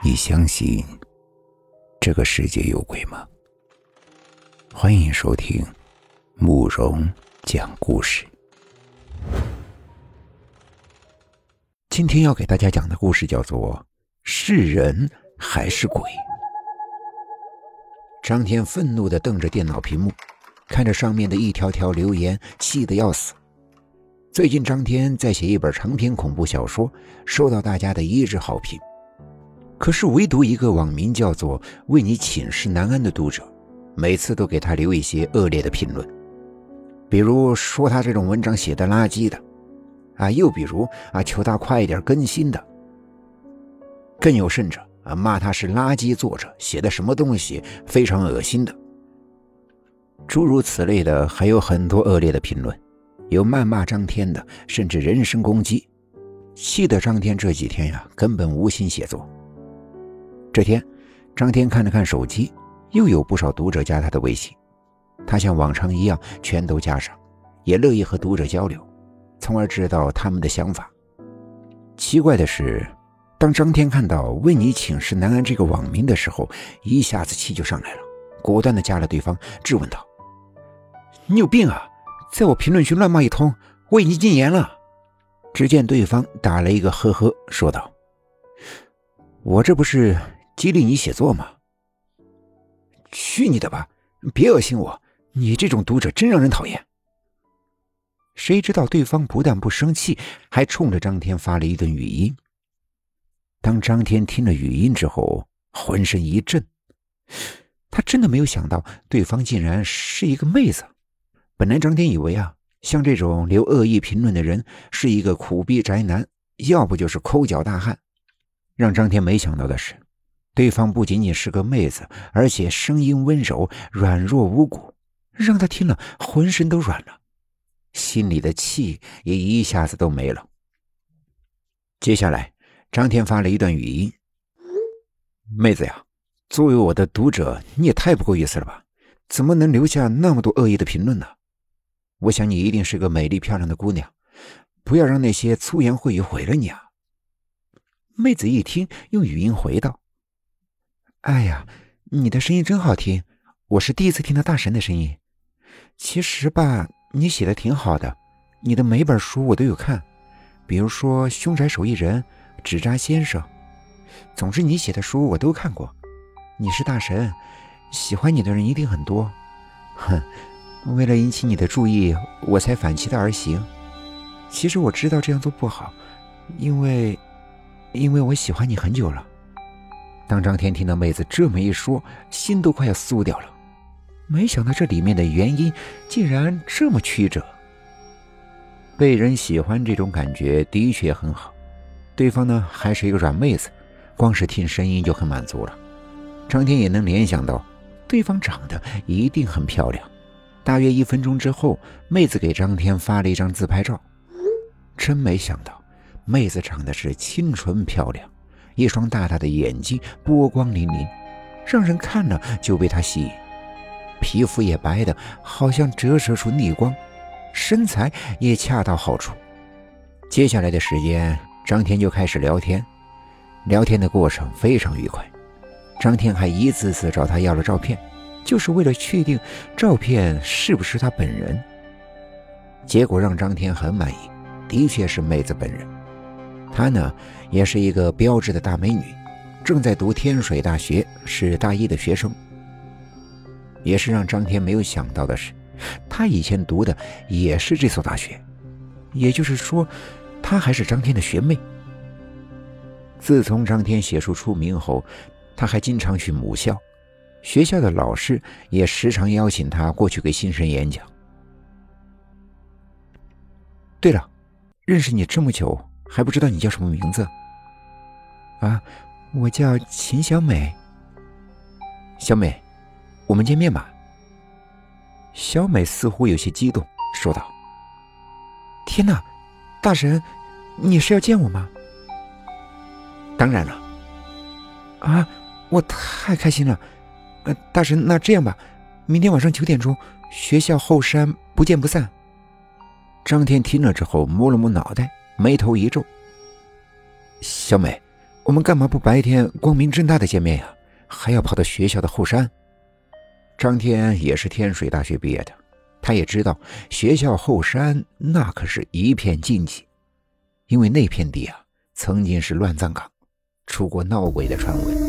你相信这个世界有鬼吗？欢迎收听慕容讲故事。今天要给大家讲的故事叫做《是人还是鬼》。张天愤怒的瞪着电脑屏幕，看着上面的一条条留言，气得要死。最近，张天在写一本长篇恐怖小说，受到大家的一致好评。可是，唯独一个网名叫做“为你寝食难安”的读者，每次都给他留一些恶劣的评论，比如说他这种文章写的垃圾的，啊，又比如啊，求他快一点更新的，更有甚者啊，骂他是垃圾作者，写的什么东西非常恶心的，诸如此类的还有很多恶劣的评论，有谩骂张天的，甚至人身攻击，气得张天这几天呀，根本无心写作。这天，张天看了看手机，又有不少读者加他的微信。他像往常一样全都加上，也乐意和读者交流，从而知道他们的想法。奇怪的是，当张天看到“为你请示南安”这个网名的时候，一下子气就上来了，果断的加了对方，质问道：“你有病啊，在我评论区乱骂一通，我已经禁言了。”只见对方打了一个呵呵，说道：“我这不是……”激励你写作吗？去你的吧！别恶心我！你这种读者真让人讨厌。谁知道对方不但不生气，还冲着张天发了一顿语音。当张天听了语音之后，浑身一震。他真的没有想到，对方竟然是一个妹子。本来张天以为啊，像这种留恶意评论的人是一个苦逼宅男，要不就是抠脚大汉。让张天没想到的是。对方不仅仅是个妹子，而且声音温柔、软弱无骨，让他听了浑身都软了，心里的气也一下子都没了。接下来，张天发了一段语音：“妹子呀，作为我的读者，你也太不够意思了吧？怎么能留下那么多恶意的评论呢？我想你一定是个美丽漂亮的姑娘，不要让那些粗言秽语毁了你啊！”妹子一听，用语音回道。哎呀，你的声音真好听，我是第一次听到大神的声音。其实吧，你写的挺好的，你的每本书我都有看，比如说《凶宅手艺人》《纸扎先生》，总之你写的书我都看过。你是大神，喜欢你的人一定很多。哼，为了引起你的注意，我才反其道而行。其实我知道这样做不好，因为，因为我喜欢你很久了。当张天听到妹子这么一说，心都快要酥掉了。没想到这里面的原因竟然这么曲折。被人喜欢这种感觉的确很好，对方呢还是一个软妹子，光是听声音就很满足了。张天也能联想到，对方长得一定很漂亮。大约一分钟之后，妹子给张天发了一张自拍照。真没想到，妹子长得是清纯漂亮。一双大大的眼睛，波光粼粼，让人看了就被她吸引。皮肤也白的，好像折射出逆光，身材也恰到好处。接下来的时间，张天就开始聊天，聊天的过程非常愉快。张天还一次次找他要了照片，就是为了确定照片是不是他本人。结果让张天很满意，的确是妹子本人。她呢，也是一个标致的大美女，正在读天水大学，是大一的学生。也是让张天没有想到的是，她以前读的也是这所大学，也就是说，她还是张天的学妹。自从张天写书出名后，他还经常去母校，学校的老师也时常邀请他过去给新生演讲。对了，认识你这么久。还不知道你叫什么名字？啊，我叫秦小美。小美，我们见面吧。小美似乎有些激动，说道：“天哪，大神，你是要见我吗？”“当然了。”“啊，我太开心了。”“呃，大神，那这样吧，明天晚上九点钟，学校后山不见不散。”张天听了之后，摸了摸脑袋。眉头一皱，小美，我们干嘛不白天光明正大的见面呀？还要跑到学校的后山？张天也是天水大学毕业的，他也知道学校后山那可是一片禁忌，因为那片地啊曾经是乱葬岗，出过闹鬼的传闻。